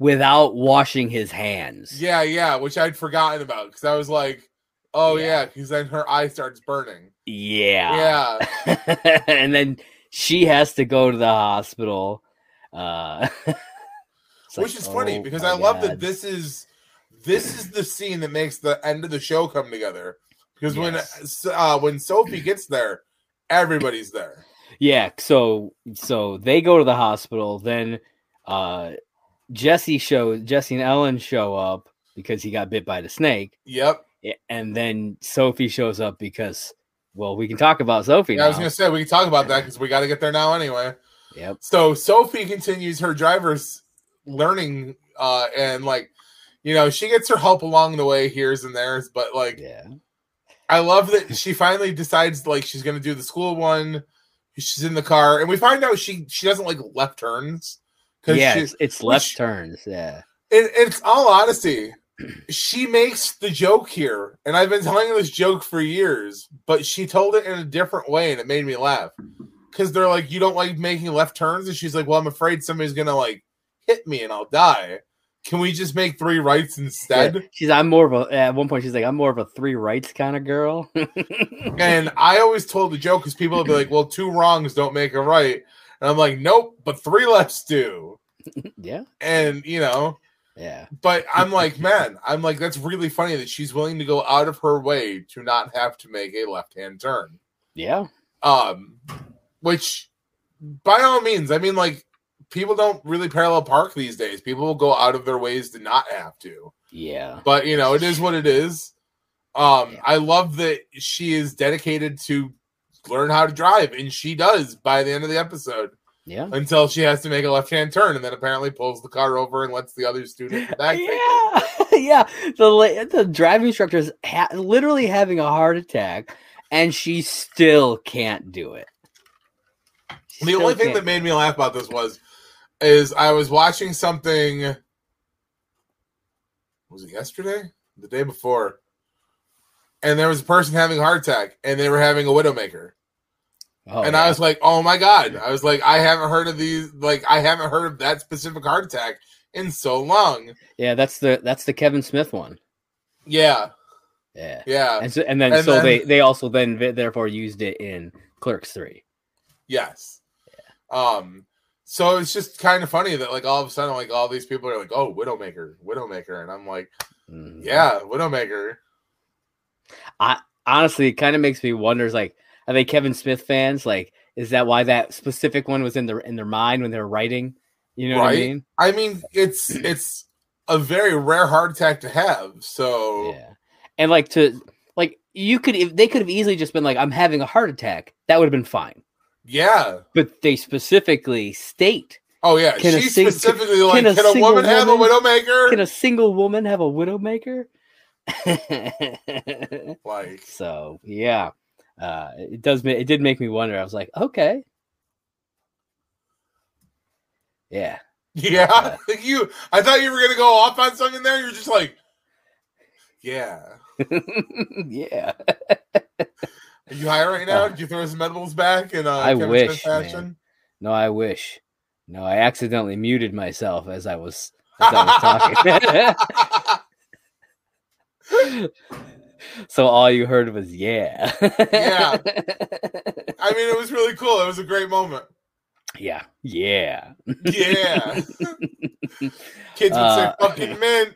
without washing his hands. Yeah, yeah, which I'd forgotten about because I was like, oh Yeah. yeah, because then her eye starts burning. Yeah. Yeah. and then she has to go to the hospital. Uh which like, is funny oh because I love that this is this is the scene that makes the end of the show come together. Because Yes. when uh, when Sophie gets there, everybody's there. Yeah, so so they go to the hospital, then uh Jesse shows Jesse and Ellen show up because he got bit by the snake. Yep. And then Sophie shows up because well, we can talk about Sophie Yeah, I was gonna say we can talk about that because we got to get there now anyway. Yep. So Sophie continues her driver's learning, uh, and like, you know, she gets her help along the way here's and there's, but like, Yeah. I love that she finally decides like she's gonna do the school one. She's in the car, and we find out she she doesn't like left turns Yeah, she, it's, it's left turns. Yeah. in, in all honesty, she makes the joke here, and I've been telling this joke for years, but she told it in a different way, and it made me laugh. Because they're like, "You don't like making left turns," and she's like, "Well, I'm afraid somebody's gonna like hit me and I'll die. Can we just make three rights instead?" Yeah. She's I'm more of a at one point she's like, I'm more of a three rights kind of girl. And I always told the joke because people would be like, "Well, two wrongs don't make a right," and I'm like, "Nope, but three lefts do." yeah. And you know, Yeah. but I'm like, man, I'm like, that's really funny that she's willing to go out of her way to not have to make a left hand turn. Yeah. Um, which by all means, I mean, like, people don't really parallel park these days. People will go out of their ways to not have to. Yeah. But you know, it is what it is. Um, Yeah. I love that she is dedicated to learn how to drive, and she does by the end of the episode Yeah. until she has to make a left hand turn and then apparently pulls the car over and lets the other student back. Yeah, yeah. The the driving instructor is ha- literally having a heart attack, and she still can't do it. She The only thing that made me laugh about this was is I was watching something was it yesterday? The day before. And there was a person having a heart attack and they were having a widowmaker. Oh, and yeah. I was like, "Oh my god." I was like, "I haven't heard of these like I haven't heard of that specific heart attack in so long." yeah, that's the that's the Kevin Smith one. Yeah. Yeah, Yeah. and so and then And so then- they they also then therefore used it in Clerks three. Yes. Um so it's just kind of funny that like all of a sudden like all these people are like, "Oh, widowmaker, widowmaker." And I'm like, Mhm. "Yeah, widowmaker." I honestly, it kind of makes me wonder. Like, are they Kevin Smith fans? Like, is that why that specific one was in their in their mind when they were writing? You know what I mean? I mean, it's it's a very rare heart attack to have. So Yeah, and like to like you could if they could have easily just been like, I'm having a heart attack. That would have been fine. yeah. But they specifically state, Oh yeah. Can a She sing- specifically like, can a can a, single woman have a widowmaker? can a single woman have a widowmaker? like so yeah, uh, it does. It did make me wonder. I was like, okay, yeah. Yeah. you I thought you were gonna go off on something there. You're just like, Yeah. yeah. Are you high right now? Did you throw some edibles back in uh I Kevin wish, fashion? No, I wish. No, I accidentally muted myself as I was as I was talking. so all you heard was yeah. Yeah. I mean, it was really cool. It was a great moment. yeah. Yeah. Yeah. Kids would say Uh, fucking mint.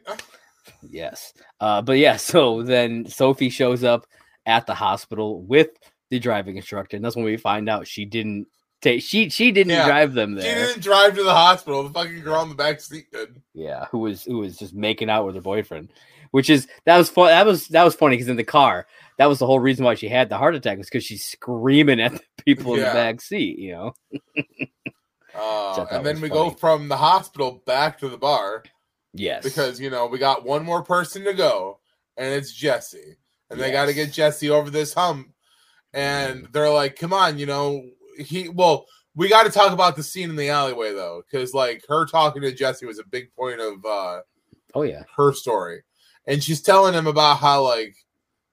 Yes. Uh, but yeah, so then Sophie shows up at the hospital with the driving instructor, and that's when we find out she didn't take. She she didn't Yeah. drive them there. She didn't drive to the hospital. The fucking girl in the back seat did. Yeah, who was who was just making out with her boyfriend, which is that was fun. That was that was funny because in the car, that was the whole reason why she had the heart attack was because she's screaming at the people in the back seat. You know. Uh, and then we funny. go from the hospital back to the bar Yes. because you know we got one more person to go, and it's Jesse, and they got to get Jesse over this hump. And they're like, "Come on, you know he." Well, we got to talk about the scene in the alleyway though, because like her talking to Jesse was a big point of uh oh yeah. her story, and she's telling him about how like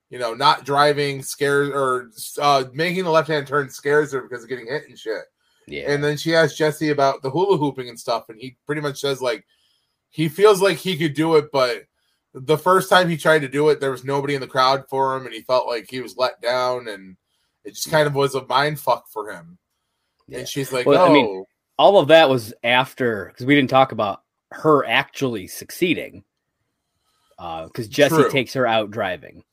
you know not driving scares or uh making the left hand turn scares her because of getting hit and shit. Yeah. And then she asks Jesse about the hula hooping and stuff, and he pretty much says like he feels like he could do it, but the first time he tried to do it, there was nobody in the crowd for him, and he felt like he was let down, and it just kind of was a mind fuck for him. Yeah. And she's like, Well, "Oh, I mean, all of that was after because we didn't talk about her actually succeeding. Because Jesse True. takes her out driving,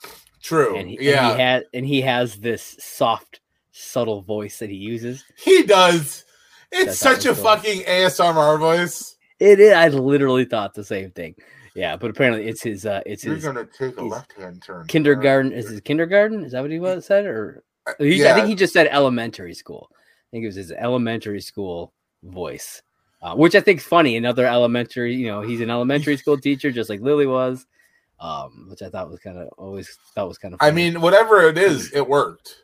true, and he, yeah, and he had and he has this soft, subtle voice that he uses. he does." It's That's such a goes. fucking ASMR voice. It is. I literally thought the same thing. Yeah, but apparently it's his. Uh, it's You're his gonna take a left-hand turn. kindergarten. Is his kindergarten? Is that what he was said? Or Uh, he, I think he just said elementary school. I think it was his elementary school voice, uh, which I think is funny. Another elementary, you know, he's an elementary school teacher, just like Lily was, um, which I thought was kind of always thought was kind of. I mean, whatever it is, it worked.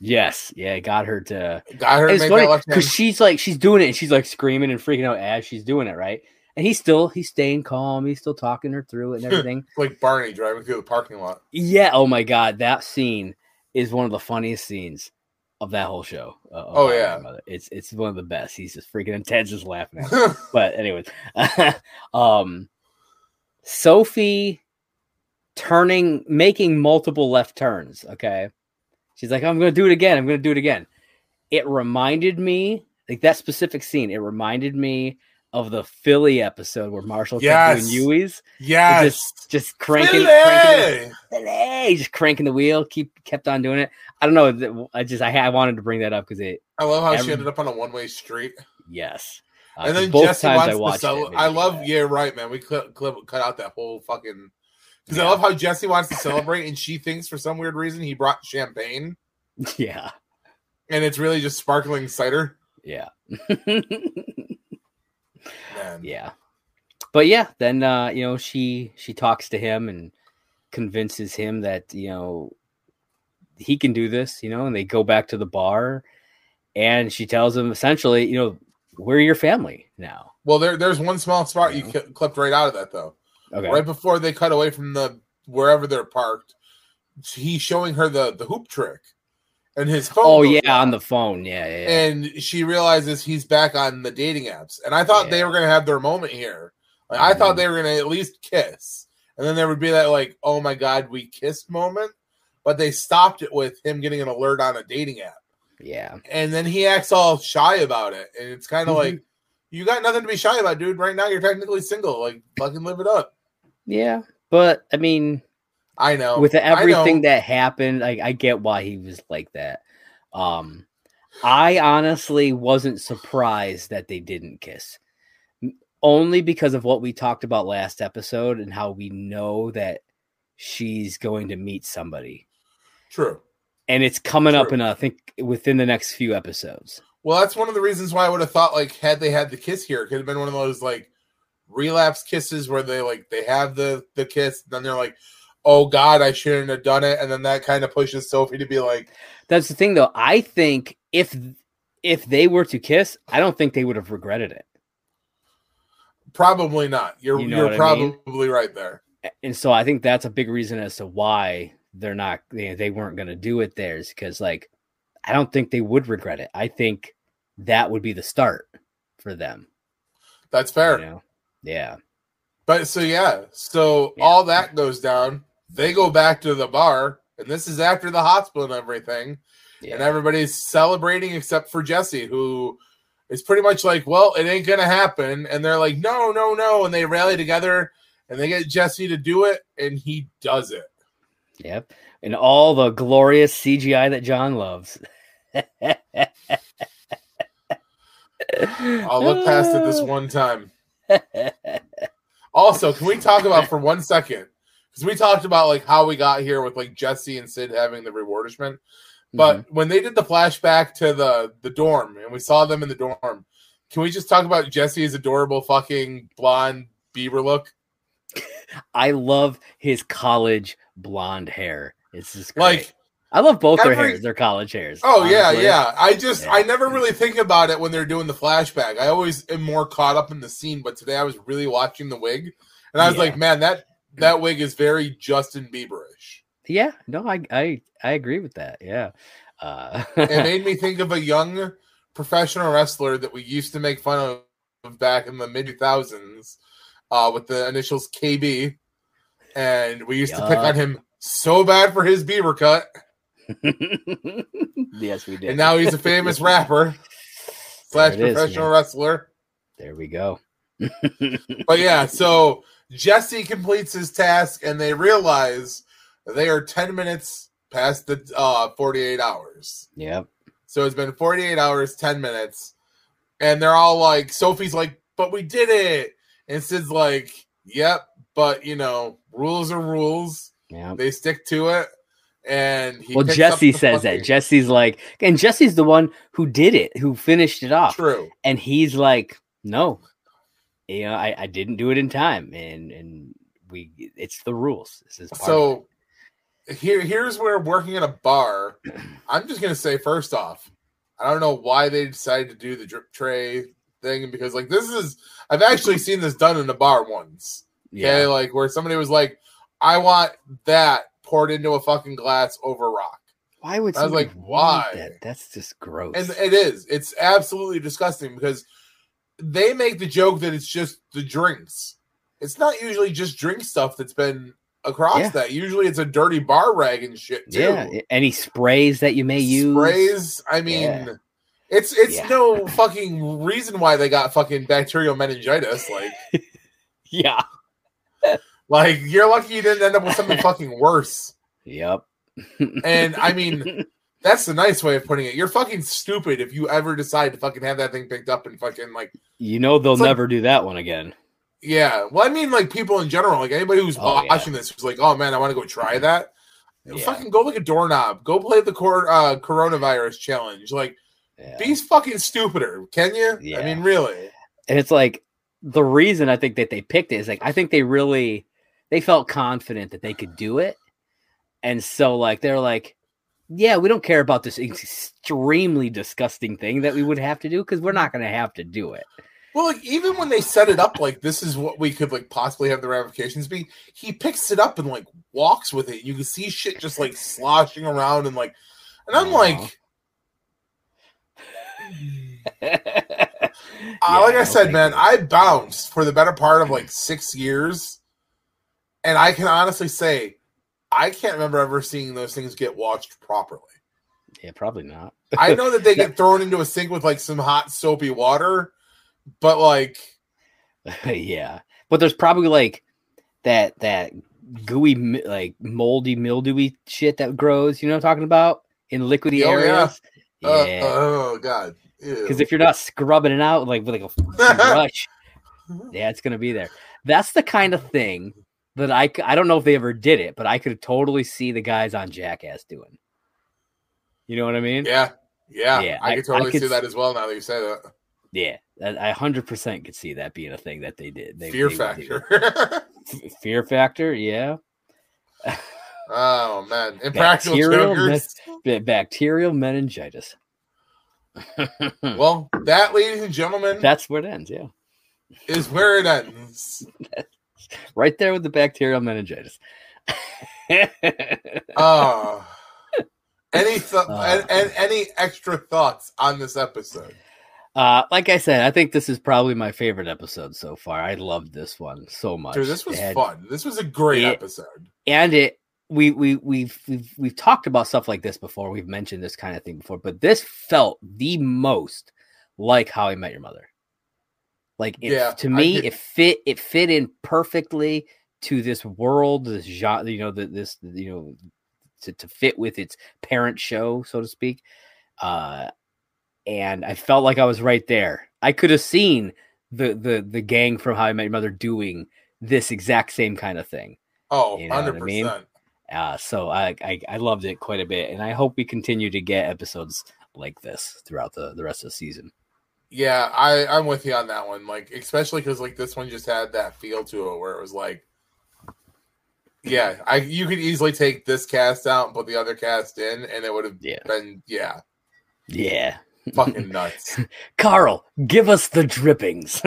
yes, yeah, it got her to. Got her It's funny that left hand. because she's like she's doing it and she's like screaming and freaking out as she's doing it, right? And he's still he's staying calm. He's still talking her through it and everything. like Barney driving through the parking lot. Yeah. Oh my god, that scene is one of the funniest scenes of that whole show. uh, Oh, How I Met yeah. It's it's one of the best. He's just freaking intense, just laughing at. But anyways, um, Sophie turning, making multiple left turns. Okay, she's like, I'm gonna do it again. I'm gonna do it again. It reminded me, like that specific scene. It reminded me of the Philly episode where Marshall kept doing Huey's, yes. just just cranking, cranking Billy! hey, just cranking the wheel, keep kept on doing it. I don't know. I just I, I wanted to bring that up because it I love how Every- she ended up on a one-way street. yes. Uh, and then both Jesse times wants I to watched sell. it, I love. Yeah, right, man. We cut cut, cut out that whole fucking. Because I love how Jesse wants to celebrate, and she thinks for some weird reason he brought champagne, yeah, and it's really just sparkling cider. yeah, Man. yeah. But yeah, then uh, you know she she talks to him and convinces him that you know he can do this. You know, and they go back to the bar, and she tells him essentially, you know, we're your family now. Well, there, there's one small spot you cl- clipped right out of that though. Okay. Right before they cut away from the wherever they're parked, he's showing her the the hoop trick, and his phone. Oh yeah, on the phone. Yeah, yeah. yeah. and she realizes he's back on the dating apps. And I thought they were gonna have their moment here. Like I thought Mhm. they were gonna at least kiss, and then there would be that like, oh my god, we kissed moment. But they stopped it with him getting an alert on a dating app, yeah. and then he acts all shy about it, and it's kind of Mhm. like, you got nothing to be shy about, dude. Right now, you're technically single. Like, fucking live it up. Yeah, but I mean, I know. with everything know. that happened, I, I get why he was like that. Um, I honestly wasn't surprised that they didn't kiss, only because of what we talked about last episode and how we know that she's going to meet somebody, True. and it's coming up True. in I think within the next few episodes. Well, that's one of the reasons why I would have thought like had they had the kiss here, it could have been one of those like relapse kisses where they like they have the the kiss, then they're like, "Oh God, I shouldn't have done it," and then that kind of pushes Sophie to be like, That's the thing, though. I think if if they were to kiss, I don't think they would have regretted it. "Probably not." You're You know you're what I mean? probably right there. and so I think that's a big reason as to why they're not they, they weren't going to do it theirs because like I don't think they would regret it. I think that would be the start for them. That's you fair. know? Yeah. But so yeah, so Yeah. all that goes down. They go back to the bar, and this is after the hospital and everything. Yeah. and everybody's celebrating except for Jesse, who is pretty much like, "Well, it ain't gonna happen," and they're like, "No, no, no," and they rally together and they get Jesse to do it, and he does it. Yep. And all the glorious CGI that John loves. I'll look past it this one time. Also, can we talk about for one second? Because we talked about like how we got here with like Jesse and Sid having the rewardishment. But Mm-hmm. when they did the flashback to the the dorm and we saw them in the dorm, can we just talk about Jesse's adorable fucking blonde Bieber look? I love his college blonde hair. It's just great. Like, I love both their every- hairs, their college hairs. oh yeah, yeah. I just Yeah. I never really think about it when they're doing the flashback. I always am more caught up in the scene. But today I was really watching the wig, and I was Yeah. like, man, that that wig is very Justin Bieberish. Yeah, no, I I I agree with that. Yeah. Uh, it made me think of a young professional wrestler that we used to make fun of back in the mid 2000s uh, with the initials KB. And we used to pick on him so bad for his beaver cut. yes, we did. And now he's a famous rapper slash is, professional wrestler. there we go. But yeah, so Jesse completes his task and they realize they are 10 minutes past the uh, 48 hours. Yep. So it's been 48 hours, 10 minutes. And they're all like, Sophie's like, but we did it. And Sid's like, yep, but you know, rules are rules. Yep. They stick to it. And he Well, Jesse says that. Jesse's like, and Jesse's the one who did it, who finished it off. True. and he's like, "No, you know, I, I didn't do it in time, and and we, it's the rules. This is part. So here, here's where working at a bar, I'm just gonna say first off, I don't know why they decided to do the drip tray thing because like this is I've actually seen this done in a bar once. Okay, yeah, like where somebody was like, I want that poured into a fucking glass over rock. why would I was like, why? That? That's just gross. And it is. It's absolutely disgusting because they make the joke that it's just the drinks. It's not usually just drink stuff that's been across Yeah. that. Usually it's a dirty bar rag and shit too. yeah, any sprays that you may use. Sprays. I mean, Yeah. it's it's Yeah. no fucking reason why they got fucking bacterial meningitis. Like, Yeah. like you're lucky you didn't end up with something fucking worse. Yep. And I mean, that's the nice way of putting it. You're fucking stupid if you ever decide to fucking have that thing picked up and fucking like, you know they'll It's like- never do that one again. yeah. Well, I mean, like people in general, like anybody who's Oh, yeah. watching this who's like, oh man, I want to go try that. Yeah. Fucking go like a doorknob. Go play the cor- uh, coronavirus challenge. Like, Yeah. be fucking stupider, can you? Yeah. I mean, really. and it's like the reason I think that they picked it is like I think they really they felt confident that they could do it, and so like they're like, yeah, we don't care about this extremely disgusting thing that we would have to do because we're not going to have to do it. Well, like even when they set it up, like this is what we could like possibly have the ramifications be. He picks it up and like walks with it. You can see shit just like sloshing around and like, and I'm Aw. like, Yeah, uh, like I said, man. I bounced for the better part of like six years, and I can honestly say, I can't remember ever seeing those things get washed properly. yeah, probably not. I know that they get thrown into a sink with like some hot soapy water, but like, yeah, but there's probably like that that gooey like moldy mildewy shit that grows. You know what I'm talking about in liquidy Oh, yeah. areas. uh, Yeah, oh god, because if you're not scrubbing it out like with like a brush, yeah, it's gonna be there. That's the kind of thing that I don't know if they ever did it, but I could totally see the guys on Jackass doing. You know what I mean? yeah, yeah, Yeah, I, I- can totally I could see that as well. Now that you say that, Yeah, I hundred percent could see that being a thing that they did. They, fear they factor. Fear factor, yeah. oh man, impractical Bacterial jokers. Ba- Bacterial meningitis. Well, that, ladies and gentlemen, That's where it ends. Yeah, is where it ends. right there with the bacterial meningitis. Uh, any th- Uh. and, and any extra thoughts on this episode? uh, like I said, I think this is probably my favorite episode so far. I loved this one so much. Dude, this was It had- fun. This was a great Yeah. episode. and it we we we've, we've we've talked about stuff like this before. We've mentioned this kind of thing before, but this felt the most like How I Met Your Mother. Like it, Yeah, to me, it fit it fit in perfectly to this world, this genre, you know, the, this you know, to, to fit with its parent show, so to speak. Uh, and I felt like I was right there. I could have seen the the the gang from How I Met Your Mother doing this exact same kind of thing. Oh, You know what I mean? Uh, so I, I I loved it quite a bit, and I hope we continue to get episodes like this throughout the the rest of the season. Yeah, I I'm with you on that one. Like, especially because like this one just had that feel to it where it was like, yeah, I you could easily take this cast out and put the other cast in, and it would have Yeah. been yeah, Yeah, fucking nuts. Carl, give us the drippings.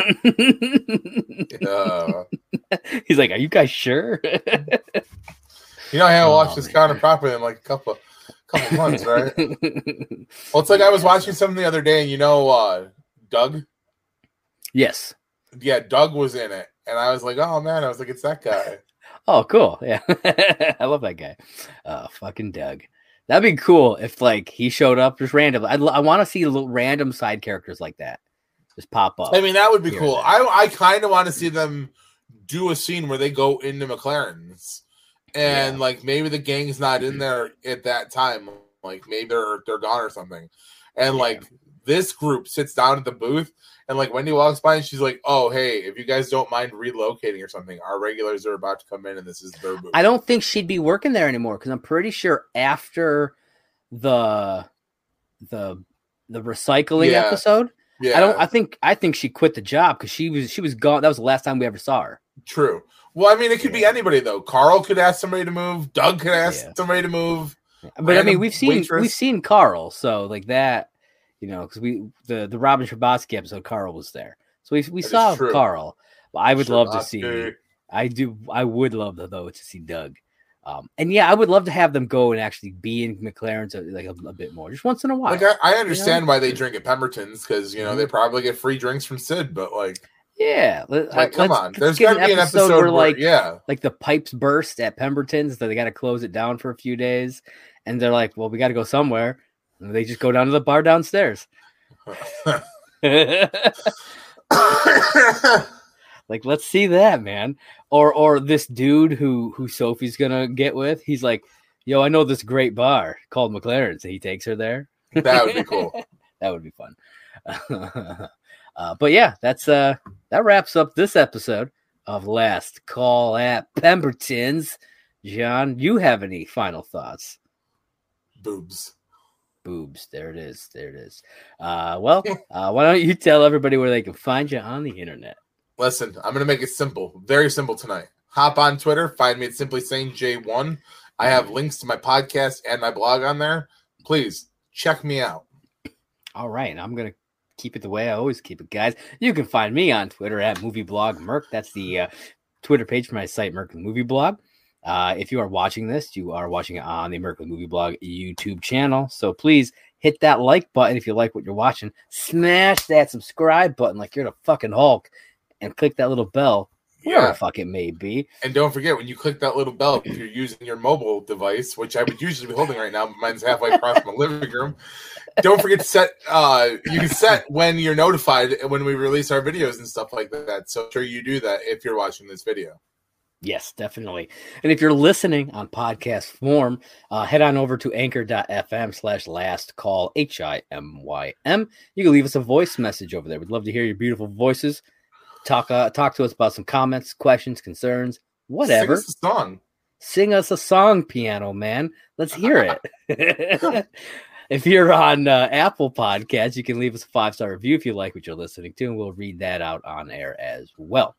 Uh, He's like, "Are you guys sure?" you know, I haven't Oh, watched this kind of properly in like a couple couple months, right? Well, it's like I was watching something the other day, and you know, uh Doug. yes. Yeah, Doug was in it, and I was like, oh man, I was like, it's that guy. Oh, cool. Yeah, I love that guy. Uh, fucking Doug. That'd be cool if like he showed up just randomly. I'd, l- I want to see little random side characters like that just pop up. I mean, that would be cool. I I kind of want to see them do a scene where they go into MacLaren's, and Yeah. like maybe the gang's not in there at that time. Like maybe they're they're gone or something, and Yeah. like this group sits down at the booth, and like Wendy walks by and she's like, "Oh hey, if you guys don't mind relocating or something, our regulars are about to come in, and this is their booth." I don't think she'd be working there anymore because I'm pretty sure after the the the recycling Yeah. episode, yeah, I don't. I think I think she quit the job because she was she was gone. That was the last time we ever saw her. True. Well, I mean, it could be anybody though. Carl could ask somebody to move. Doug could ask Yeah. somebody to move. But I mean, we've seen waitress. we've seen Carl, so like that, you know, because we the the Robin Scherbatsky episode, Carl was there, so we we That saw. Carl. But I would love to see. I do. I would love to, though to see Doug. Um, and yeah, I would love to have them go and actually be in MacLaren's a, like a, a bit more, just once in a while. Like I, I understand why they drink at Pemberton's because you know Mm-hmm. they probably get free drinks from Sid, but like, yeah, let, like come on, there's got to be an episode where where like yeah, like the pipes burst at Pemberton's, so they got to close it down for a few days, and they're like, "Well, we got to go somewhere." And they just go down to the bar downstairs. like, let's see that, man. Or or this dude who who Sophie's gonna get with. He's like, "Yo, I know this great bar called MacLaren's," and he takes her there. that would be cool. that would be fun. uh, but yeah, that's uh that wraps up this episode of Last Call at Pemberton's. John, you have any final thoughts? Boobs. Boobs. There it is. There it is. Uh, well, uh, why don't you tell everybody where they can find you on the internet? Listen, I'm gonna make it simple, very simple tonight. Hop on Twitter, find me at Simply Sane J1. I have links to my podcast and my blog on there. Please check me out. All right, I'm gonna keep it the way I always keep it, guys. You can find me on Twitter at movieblog Merc. That's the uh, Twitter page for my site, Merc Movie Blog. Uh, if you are watching this, you are watching it on the Merc With A Movie Blog YouTube channel. So please hit that like button if you like what you're watching. Smash that subscribe button like you're the fucking Hulk, and click that little bell, Yeah. the fuck it may be. And don't forget when you click that little bell, if you're using your mobile device, which I would usually be holding right now, but mine's halfway across my living room. Don't forget to set uh you can set when you're notified when we release our videos and stuff like that. So sure you do that if you're watching this video. Yes, definitely. And if you're listening on podcast form, uh, head on over to anchor.fm slash last call H I M Y M. You can leave us a voice message over there. We'd love to hear your beautiful voices. Talk uh, talk to us about some comments, questions, concerns, whatever. Sing us a song. Sing us a song, piano man. Let's hear it. if you're on uh, Apple Podcasts, you can leave us a five star review if you like what you're listening to, and we'll read that out on air as well.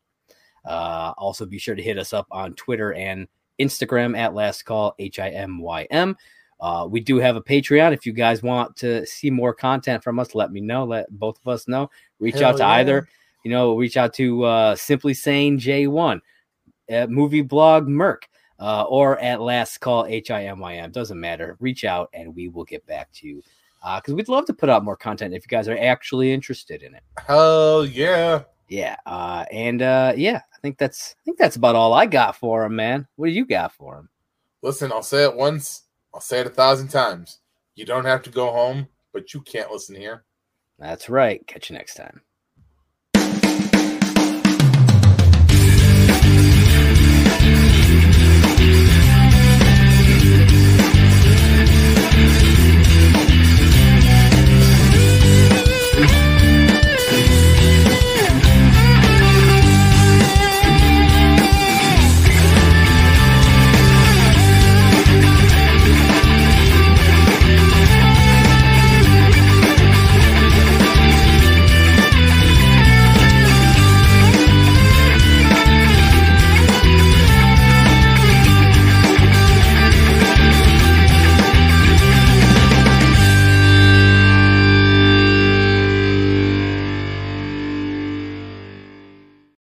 Uh, also, be sure to hit us up on Twitter and Instagram at Last Call H I M Y M. Uh, we do have a Patreon. If you guys want to see more content from us, let me know. Let both of us know. Reach Hell out to yeah. either, you know, reach out to uh, Simply Sane J1 Movie Blog Merc uh, or at Last Call H I M Y M. Doesn't matter. Reach out and we will get back to you Uh, because we'd love to put out more content if you guys are actually interested in it. Hell yeah. Yeah, uh, and uh, yeah, I think that's I think that's about all I got for him, man. What do you got for him? Listen, I'll say it once, I'll say it a thousand times. You don't have to go home, but you can't listen here. That's right. Catch you next time.